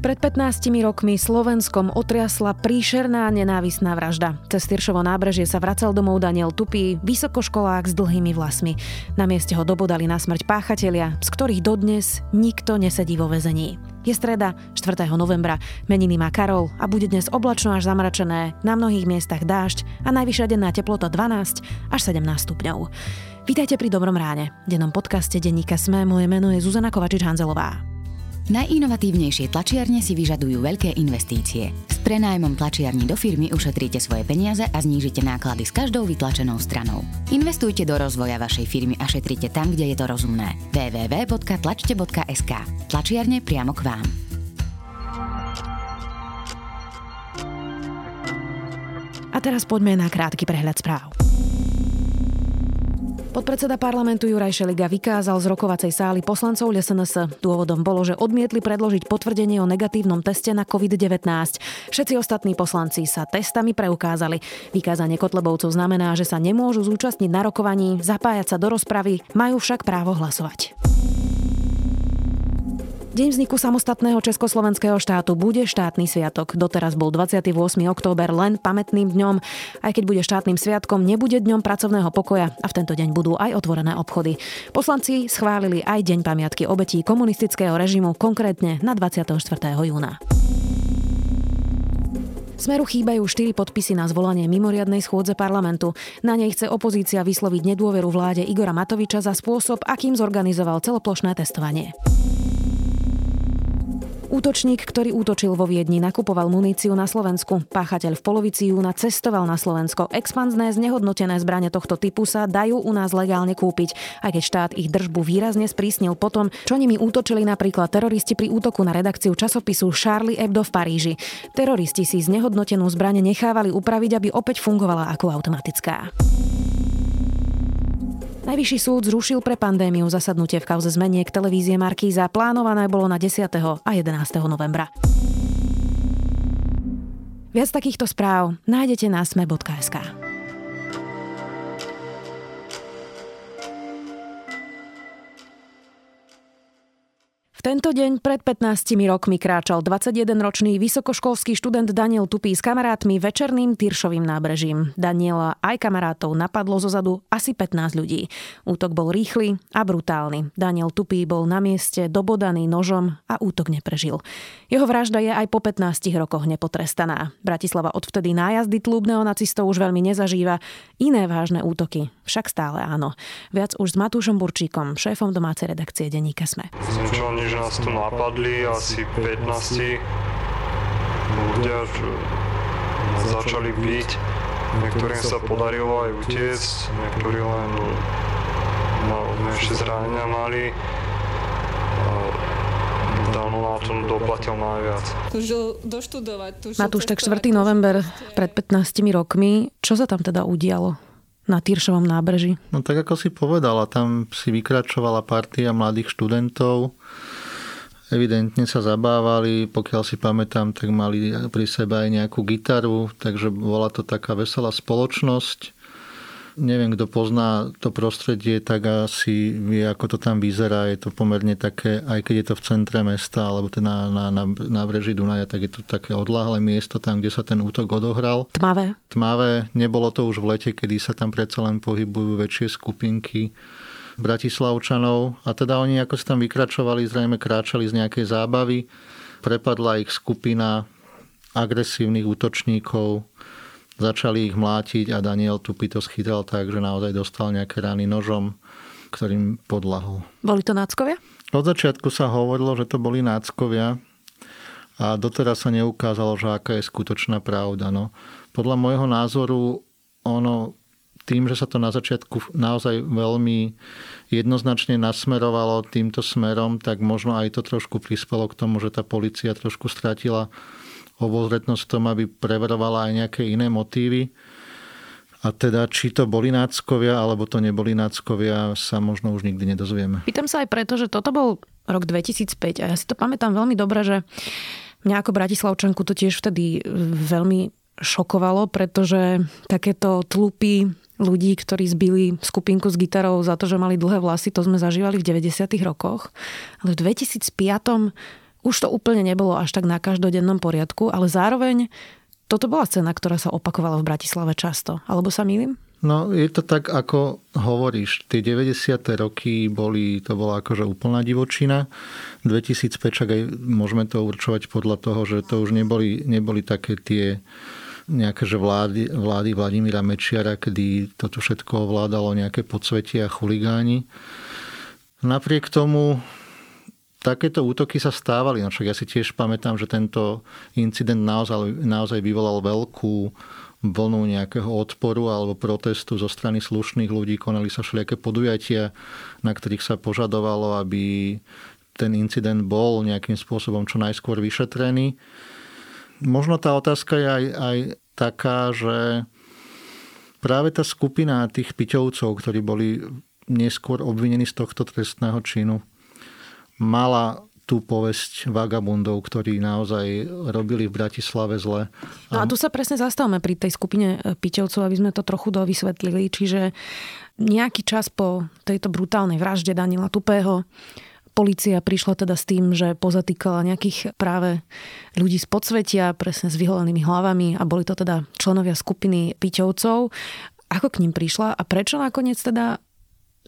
Pred 15 rokmi Slovenskom otriasla príšerná nenávisná vražda. Cez Tyršovo nábrežie sa vracal domov Daniel Tupý, vysokoškolák s dlhými vlasmi. Na mieste ho dobodali na smrť páchatelia, z ktorých dodnes nikto nesedí vo väzení. Je streda, 4. novembra, meniny má Karol a bude dnes oblačno až zamračené, na mnohých miestach dážď a najvyššia denná teplota 12 až 17 stupňov. Vítajte pri Dobrom ráne. Dennom podcaste denníka Sme moje meno je Zuzana Kovačič-Hanzelová. Najinovatívnejšie tlačiarne si vyžadujú veľké investície. S prenájmom tlačiarní do firmy ušetríte svoje peniaze a znížite náklady s každou vytlačenou stranou. Investujte do rozvoja vašej firmy a šetrite tam, kde je to rozumné. www.tlačte.sk Tlačiarne priamo k vám. A teraz poďme na krátky prehľad správ. Podpredseda parlamentu Juraj Šeliga vykázal z rokovacej sály poslancov LSNS. Dôvodom bolo, že odmietli predložiť potvrdenie o negatívnom teste na COVID-19. Všetci ostatní poslanci sa testami preukázali. Vykázanie Kotlebovcov znamená, že sa nemôžu zúčastniť na rokovaní, zapájať sa do rozpravy, majú však právo hlasovať. Deň vzniku samostatného Československého štátu bude štátny sviatok. Doteraz bol 28. október len pamätným dňom. Aj keď bude štátnym sviatkom, nebude dňom pracovného pokoja a v tento deň budú aj otvorené obchody. Poslanci schválili aj Deň pamiatky obetí komunistického režimu, konkrétne na 24. júna. Smeru chýbajú štyri podpisy na zvolanie mimoriadnej schôdze parlamentu. Na nej chce opozícia vysloviť nedôveru vláde Igora Matoviča za spôsob, akým zorganizoval celoplošné testovanie. Útočník, ktorý útočil vo Viedni, nakupoval muníciu na Slovensku. Páchateľ v polovici júna cestoval na Slovensko. Expanzné znehodnotené zbranie tohto typu sa dajú u nás legálne kúpiť, aj keď štát ich držbu výrazne sprísnil potom, čo nimi útočili napríklad teroristi pri útoku na redakciu časopisu Charlie Hebdo v Paríži. Teroristi si znehodnotenú zbrane nechávali upraviť, aby opäť fungovala ako automatická. Najvyšší súd zrušil pre pandémiu zasadnutie v kauze zmeniek televízie Markíza. Plánované bolo na 10. a 11. novembra. Viac takýchto správ nájdete na sme.sk. V tento deň pred 15 rokmi kráčal 21-ročný vysokoškolský študent Daniel Tupý s kamarátmi večerným Tyršovým nábrežím. Daniela aj kamarátov napadlo zozadu asi 15 ľudí. Útok bol rýchly a brutálny. Daniel Tupý bol na mieste dobodaný nožom a útok neprežil. Jeho vražda je aj po 15 rokoch nepotrestaná. Bratislava odvtedy nájazdy tlúb neonacistov už veľmi nezažíva. Iné vážne útoky však stále áno. Viac už s Matúšom Burčíkom, šéfom domácej redakcie denníka Sme že nás tu napadli asi 15 ľudia, začali byť. Niektorým sa podarilo aj utiecť, niektorí len menšie zranenia mali. Dano na tom doplatil najviac. Matúš, tak 4. november pred 15 rokmi, čo sa tam teda udialo? na Tyršovom nábreží? No tak ako si povedala, tam si vykračovala partia mladých študentov, evidentne sa zabávali, pokiaľ si pamätám, tak mali pri sebe aj nejakú gitaru, takže bola to taká veselá spoločnosť. Neviem, kto pozná to prostredie, tak asi vie, ako to tam vyzerá. Je to pomerne také, aj keď je to v centre mesta, alebo teda na, na, na breží Dunaja, tak je to také odláhle miesto tam, kde sa ten útok odohral. Tmavé. Tmavé. Nebolo to už v lete, kedy sa tam predsa len pohybujú väčšie skupinky Bratislavčanov a teda oni ako sa tam vykračovali, zrejme kráčali z nejakej zábavy. Prepadla ich skupina agresívnych útočníkov, začali ich mlátiť a Daniel Tupy to schytal tak, že naozaj dostal nejaké rany nožom, ktorým podlahol. Boli to náckovia? Od začiatku sa hovorilo, že to boli náckovia a doteraz sa neukázalo, že aká je skutočná pravda. No. Podľa môjho názoru ono tým, že sa to na začiatku naozaj veľmi jednoznačne nasmerovalo týmto smerom, tak možno aj to trošku prispelo k tomu, že tá policia trošku stratila obozretnosť v tom, aby preverovala aj nejaké iné motívy. A teda, či to boli náckovia, alebo to neboli náckovia, sa možno už nikdy nedozvieme. Pýtam sa aj preto, že toto bol rok 2005 a ja si to pamätám veľmi dobre, že mňa ako Bratislavčanku to tiež vtedy veľmi šokovalo, pretože takéto tlupy ľudí, ktorí zbili skupinku s gitarou za to, že mali dlhé vlasy, to sme zažívali v 90. rokoch. Ale v 2005 už to úplne nebolo až tak na každodennom poriadku, ale zároveň toto bola scéna, ktorá sa opakovala v Bratislave často. Alebo sa mýlim? No, je to tak, ako hovoríš. Tie 90. roky boli, to bola akože úplná divočina. 2005 však aj môžeme to určovať podľa toho, že to už neboli, neboli také tie nejaké že vlády, vlády Vladimíra Mečiara, kedy toto všetko ovládalo nejaké podsvetie a chuligáni. Napriek tomu takéto útoky sa stávali. No však ja si tiež pamätám, že tento incident naozaj, naozaj vyvolal veľkú vlnu nejakého odporu alebo protestu zo strany slušných ľudí. Konali sa všelijaké podujatia, na ktorých sa požadovalo, aby ten incident bol nejakým spôsobom čo najskôr vyšetrený. Možno tá otázka je aj, aj taká, že práve tá skupina tých piťovcov, ktorí boli neskôr obvinení z tohto trestného činu, mala tú povesť vagabundov, ktorí naozaj robili v Bratislave zle. No a tu sa presne zastavme pri tej skupine e, Piťovcov, aby sme to trochu dovysvetlili. Čiže nejaký čas po tejto brutálnej vražde Daniela Tupého Polícia prišla teda s tým, že pozatýkala nejakých práve ľudí z podsvetia, presne s vyholenými hlavami a boli to teda členovia skupiny Piťovcov. Ako k ním prišla a prečo nakoniec teda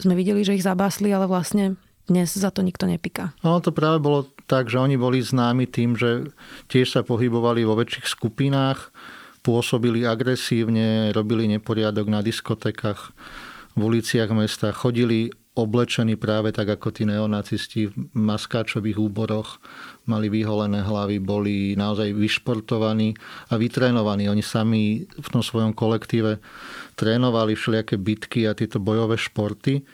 sme videli, že ich zabásli, ale vlastne dnes za to nikto nepíka. No to práve bolo tak, že oni boli známi tým, že tiež sa pohybovali vo väčších skupinách, pôsobili agresívne, robili neporiadok na diskotekách v uliciach mesta, chodili oblečení práve tak ako tí neonacisti v maskáčových úboroch, mali vyholené hlavy, boli naozaj vyšportovaní a vytrénovaní. Oni sami v tom svojom kolektíve trénovali všelijaké bitky a tieto bojové športy.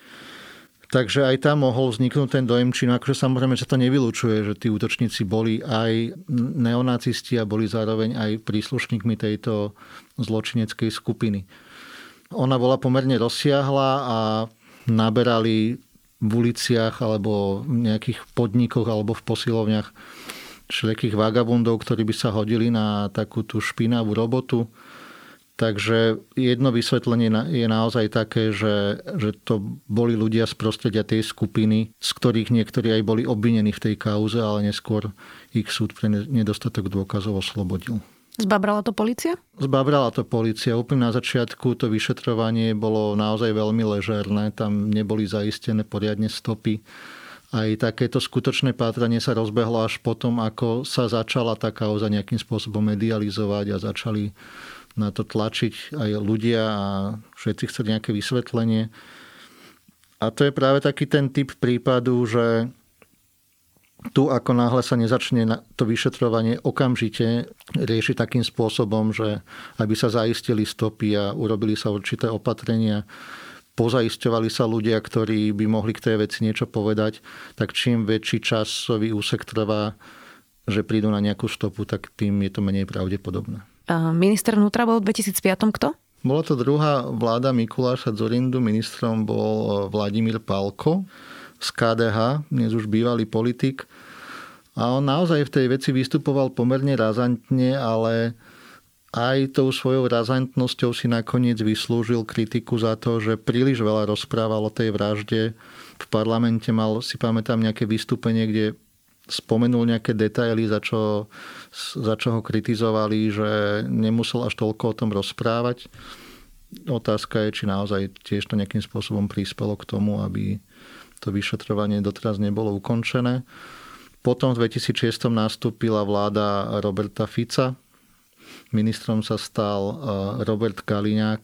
Takže aj tam mohol vzniknúť ten dojem činu. Akože samozrejme sa to nevylučuje, že tí útočníci boli aj neonacisti a boli zároveň aj príslušníkmi tejto zločineckej skupiny. Ona bola pomerne rozsiahla a naberali v uliciach alebo v nejakých podnikoch alebo v posilovniach všelijakých vagabundov, ktorí by sa hodili na takú tú špinavú robotu Takže jedno vysvetlenie je naozaj také, že, že to boli ľudia z prostredia tej skupiny, z ktorých niektorí aj boli obvinení v tej kauze, ale neskôr ich súd pre nedostatok dôkazov oslobodil. Zbabrala to policia? Zbabrala to policia. Úplne na začiatku to vyšetrovanie bolo naozaj veľmi ležerné. Tam neboli zaistené poriadne stopy. Aj takéto skutočné pátranie sa rozbehlo až potom, ako sa začala tá kauza nejakým spôsobom medializovať a začali na to tlačiť aj ľudia a všetci chceli nejaké vysvetlenie. A to je práve taký ten typ prípadu, že tu ako náhle sa nezačne to vyšetrovanie okamžite rieši takým spôsobom, že aby sa zaistili stopy a urobili sa určité opatrenia, pozaisťovali sa ľudia, ktorí by mohli k tej veci niečo povedať, tak čím väčší časový úsek trvá, že prídu na nejakú stopu, tak tým je to menej pravdepodobné. Minister vnútra bol v 2005 kto? Bola to druhá vláda Mikuláša Zorindu, ministrom bol Vladimír Palko z KDH, dnes už bývalý politik. A on naozaj v tej veci vystupoval pomerne razantne, ale aj tou svojou razantnosťou si nakoniec vyslúžil kritiku za to, že príliš veľa rozprával o tej vražde. V parlamente mal, si pamätám, nejaké vystúpenie, kde spomenul nejaké detaily, za čo, za čo ho kritizovali, že nemusel až toľko o tom rozprávať. Otázka je, či naozaj tiež to nejakým spôsobom prispelo k tomu, aby to vyšetrovanie doteraz nebolo ukončené. Potom v 2006 nastúpila vláda Roberta Fica. Ministrom sa stal e, Robert Kaliňák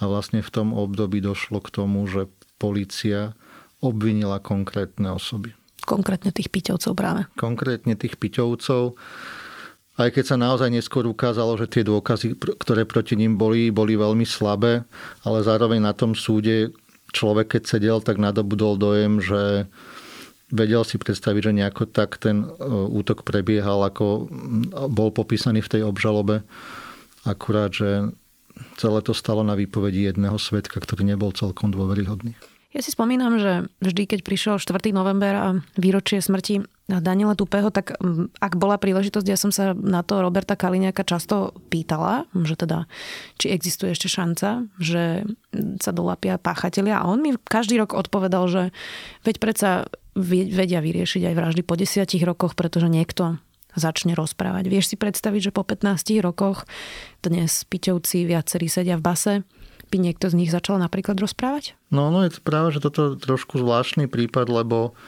a vlastne v tom období došlo k tomu, že policia obvinila konkrétne osoby. Konkrétne tých piťovcov práve. Konkrétne tých piťovcov. Aj keď sa naozaj neskôr ukázalo, že tie dôkazy, ktoré proti ním boli, boli veľmi slabé, ale zároveň na tom súde človek, keď sedel, tak nadobudol dojem, že vedel si predstaviť, že nejako tak ten e, útok prebiehal, ako bol popísaný v tej obžalobe. Akurát, že celé to stalo na výpovedi jedného svetka, ktorý nebol celkom dôveryhodný. Ja si spomínam, že vždy, keď prišiel 4. november a výročie smrti Daniela Tupého, tak ak bola príležitosť, ja som sa na to Roberta Kaliňáka často pýtala, že teda, či existuje ešte šanca, že sa dolapia páchatelia. A on mi každý rok odpovedal, že veď predsa vedia vyriešiť aj vraždy po desiatich rokoch, pretože niekto začne rozprávať. Vieš si predstaviť, že po 15 rokoch dnes Piťovci viacerí sedia v base, by niekto z nich začal napríklad rozprávať? No, no je to práve, že toto je trošku zvláštny prípad, lebo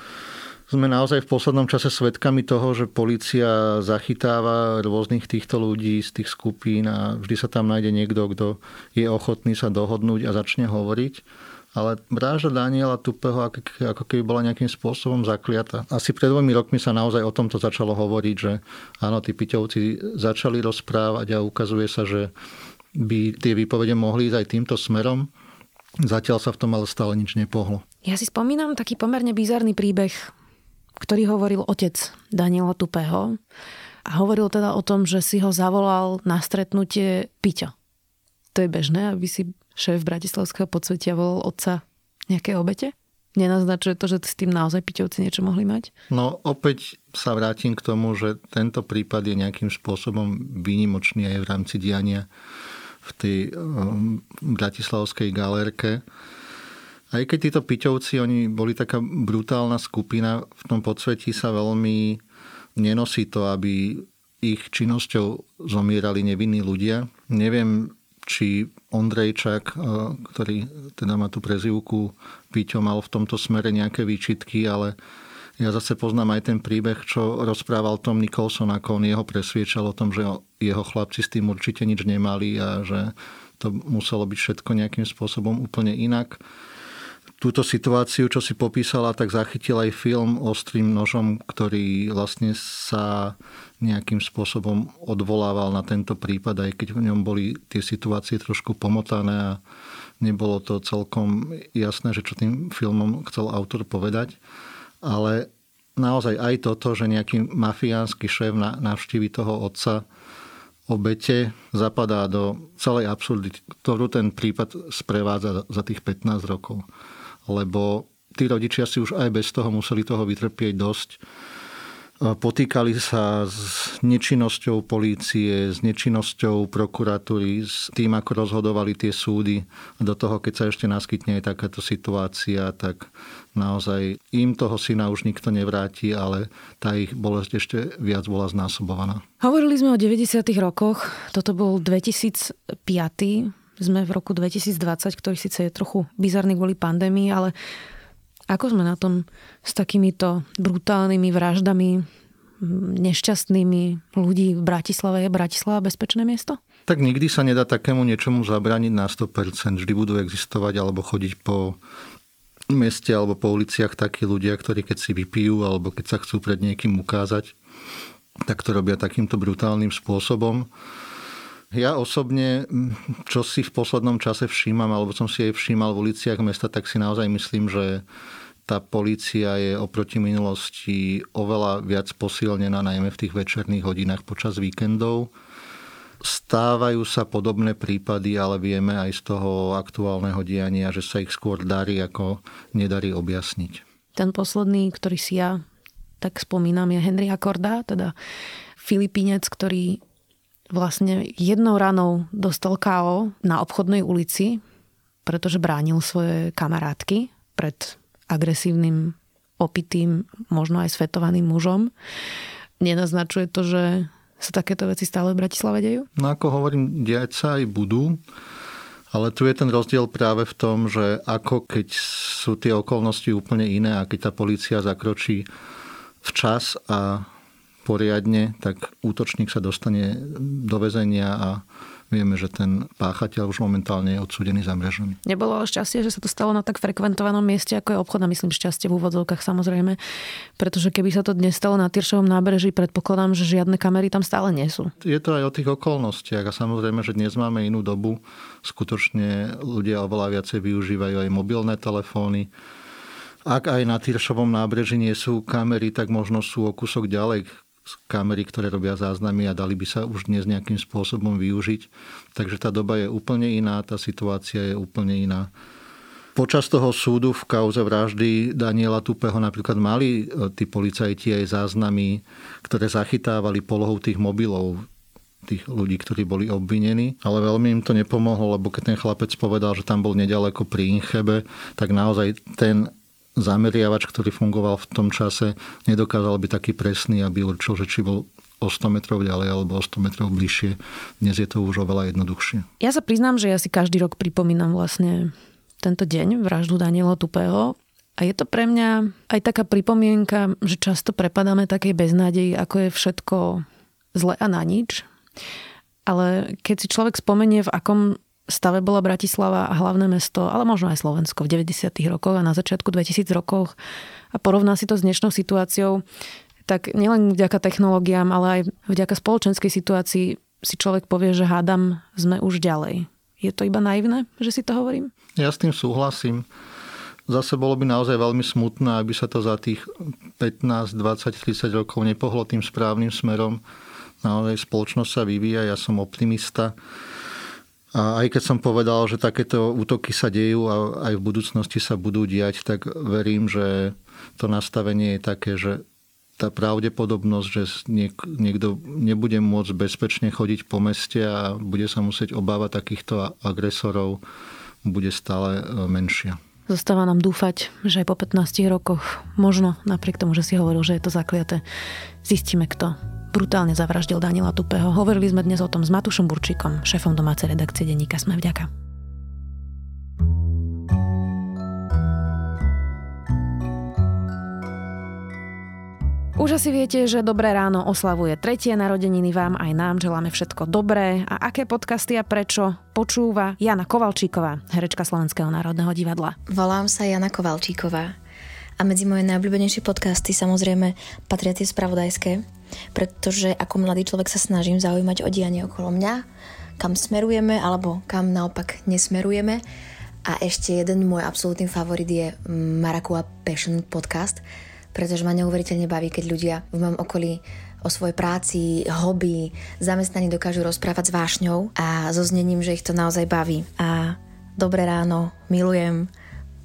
sme naozaj v poslednom čase svedkami toho, že policia zachytáva rôznych týchto ľudí z tých skupín a vždy sa tam nájde niekto, kto je ochotný sa dohodnúť a začne hovoriť. Ale vražda Daniela Tupého ako keby bola nejakým spôsobom zakliata. Asi pred dvomi rokmi sa naozaj o tomto začalo hovoriť, že áno, tí piťovci začali rozprávať a ukazuje sa, že by tie výpovede mohli ísť aj týmto smerom. Zatiaľ sa v tom ale stále nič nepohlo. Ja si spomínam taký pomerne bizarný príbeh, ktorý hovoril otec Daniela Tupého. A hovoril teda o tom, že si ho zavolal na stretnutie Piťo. To je bežné, aby si šéf Bratislavského podsvetia volal otca nejaké obete? Nenaznačuje to, že s tým naozaj piťovci niečo mohli mať? No opäť sa vrátim k tomu, že tento prípad je nejakým spôsobom výnimočný aj v rámci diania v tej um, bratislavskej galérke. Aj keď títo piťovci, oni boli taká brutálna skupina, v tom podsvetí sa veľmi nenosí to, aby ich činnosťou zomierali nevinní ľudia. Neviem, či Ondrejčak, eh, ktorý teda má tú prezivku Píťo, mal v tomto smere nejaké výčitky, ale ja zase poznám aj ten príbeh, čo rozprával Tom Nicholson, ako on jeho presviečal o tom, že jeho chlapci s tým určite nič nemali a že to muselo byť všetko nejakým spôsobom úplne inak túto situáciu, čo si popísala, tak zachytil aj film Ostrým nožom, ktorý vlastne sa nejakým spôsobom odvolával na tento prípad, aj keď v ňom boli tie situácie trošku pomotané a nebolo to celkom jasné, že čo tým filmom chcel autor povedať. Ale naozaj aj toto, že nejaký mafiánsky šéf navštívi toho otca obete, zapadá do celej absurdity, ktorú ten prípad sprevádza za tých 15 rokov lebo tí rodičia si už aj bez toho museli toho vytrpieť dosť. Potýkali sa s nečinnosťou polície, s nečinnosťou prokuratúry, s tým, ako rozhodovali tie súdy. Do toho, keď sa ešte naskytne aj takáto situácia, tak naozaj im toho syna už nikto nevráti, ale tá ich bolesť ešte viac bola znásobovaná. Hovorili sme o 90. rokoch, toto bol 2005 sme v roku 2020, ktorý síce je trochu bizarný kvôli pandémii, ale ako sme na tom s takýmito brutálnymi vraždami, nešťastnými ľudí v Bratislave? Je Bratislava bezpečné miesto? Tak nikdy sa nedá takému niečomu zabrániť na 100%. Vždy budú existovať alebo chodiť po meste alebo po uliciach takí ľudia, ktorí keď si vypijú alebo keď sa chcú pred niekým ukázať, tak to robia takýmto brutálnym spôsobom. Ja osobne, čo si v poslednom čase všímam, alebo som si aj všímal v uliciach mesta, tak si naozaj myslím, že tá polícia je oproti minulosti oveľa viac posilnená, najmä v tých večerných hodinách počas víkendov. Stávajú sa podobné prípady, ale vieme aj z toho aktuálneho diania, že sa ich skôr darí, ako nedarí objasniť. Ten posledný, ktorý si ja tak spomínam, je Henry Akorda, teda Filipínec, ktorý vlastne jednou ranou dostal KO na obchodnej ulici, pretože bránil svoje kamarátky pred agresívnym, opitým, možno aj svetovaným mužom. Nenaznačuje to, že sa takéto veci stále v Bratislave dejú? No ako hovorím, diať sa aj budú. Ale tu je ten rozdiel práve v tom, že ako keď sú tie okolnosti úplne iné a keď tá policia zakročí včas a poriadne, tak útočník sa dostane do väzenia a vieme, že ten páchateľ už momentálne je odsúdený za mrežami. Nebolo ale šťastie, že sa to stalo na tak frekventovanom mieste, ako je obchod, a myslím šťastie v úvodzovkách samozrejme, pretože keby sa to dnes stalo na Tyršovom nábreží, predpokladám, že žiadne kamery tam stále nie sú. Je to aj o tých okolnostiach a samozrejme, že dnes máme inú dobu. Skutočne ľudia oveľa viacej využívajú aj mobilné telefóny, ak aj na Tyršovom nábreží nie sú kamery, tak možno sú o kúsok ďalej kamery, ktoré robia záznamy a dali by sa už dnes nejakým spôsobom využiť. Takže tá doba je úplne iná, tá situácia je úplne iná. Počas toho súdu v kauze vraždy Daniela Tupeho napríklad mali e, tí policajti aj záznamy, ktoré zachytávali polohou tých mobilov tých ľudí, ktorí boli obvinení, ale veľmi im to nepomohlo, lebo keď ten chlapec povedal, že tam bol nedaleko pri Inchebe, tak naozaj ten zameriavač, ktorý fungoval v tom čase, nedokázal byť taký presný, aby určil, že či bol o 100 metrov ďalej alebo o 100 metrov bližšie. Dnes je to už oveľa jednoduchšie. Ja sa priznám, že ja si každý rok pripomínam vlastne tento deň, vraždu Daniela Tupého. A je to pre mňa aj taká pripomienka, že často prepadáme takej beznádeji, ako je všetko zle a na nič. Ale keď si človek spomenie, v akom stave bola Bratislava a hlavné mesto, ale možno aj Slovensko v 90. rokoch a na začiatku 2000 rokoch a porovná si to s dnešnou situáciou, tak nielen vďaka technológiám, ale aj vďaka spoločenskej situácii si človek povie, že hádam, sme už ďalej. Je to iba naivné, že si to hovorím? Ja s tým súhlasím. Zase bolo by naozaj veľmi smutné, aby sa to za tých 15, 20, 30 rokov nepohlo tým správnym smerom. Naozaj spoločnosť sa vyvíja, ja som optimista. A aj keď som povedal, že takéto útoky sa dejú a aj v budúcnosti sa budú diať, tak verím, že to nastavenie je také, že tá pravdepodobnosť, že niekto nebude môcť bezpečne chodiť po meste a bude sa musieť obávať takýchto agresorov, bude stále e, menšia. Zostáva nám dúfať, že aj po 15 rokoch, možno napriek tomu, že si hovoril, že je to zakliate, zistíme kto brutálne zavraždil Daniela Tupého. Hovorili sme dnes o tom s Matušom Burčíkom, šéfom domácej redakcie denníka Sme vďaka. Už asi viete, že Dobré ráno oslavuje tretie narodeniny. Vám aj nám želáme všetko dobré. A aké podcasty a prečo počúva Jana Kovalčíková, herečka Slovenského národného divadla. Volám sa Jana Kovalčíková. A medzi moje najobľúbenejšie podcasty samozrejme patria tie spravodajské, pretože ako mladý človek sa snažím zaujímať o dianie okolo mňa, kam smerujeme alebo kam naopak nesmerujeme. A ešte jeden môj absolútny favorit je Marakua Passion podcast, pretože ma neuveriteľne baví, keď ľudia v mojom okolí o svojej práci, hobby, zamestnaní dokážu rozprávať s vášňou a so znením, že ich to naozaj baví. A dobré ráno, milujem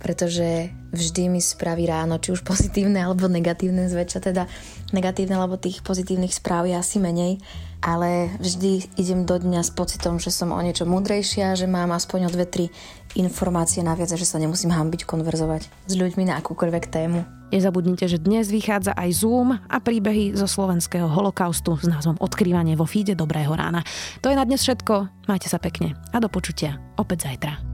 pretože vždy mi spraví ráno, či už pozitívne alebo negatívne, zväčša teda negatívne, lebo tých pozitívnych správ je asi menej, ale vždy idem do dňa s pocitom, že som o niečo múdrejšia, že mám aspoň o dve, tri informácie naviac a že sa nemusím hambiť konverzovať s ľuďmi na akúkoľvek tému. Nezabudnite, že dnes vychádza aj Zoom a príbehy zo slovenského holokaustu s názvom Odkrývanie vo fíde Dobrého rána. To je na dnes všetko. Majte sa pekne a do počutia opäť zajtra.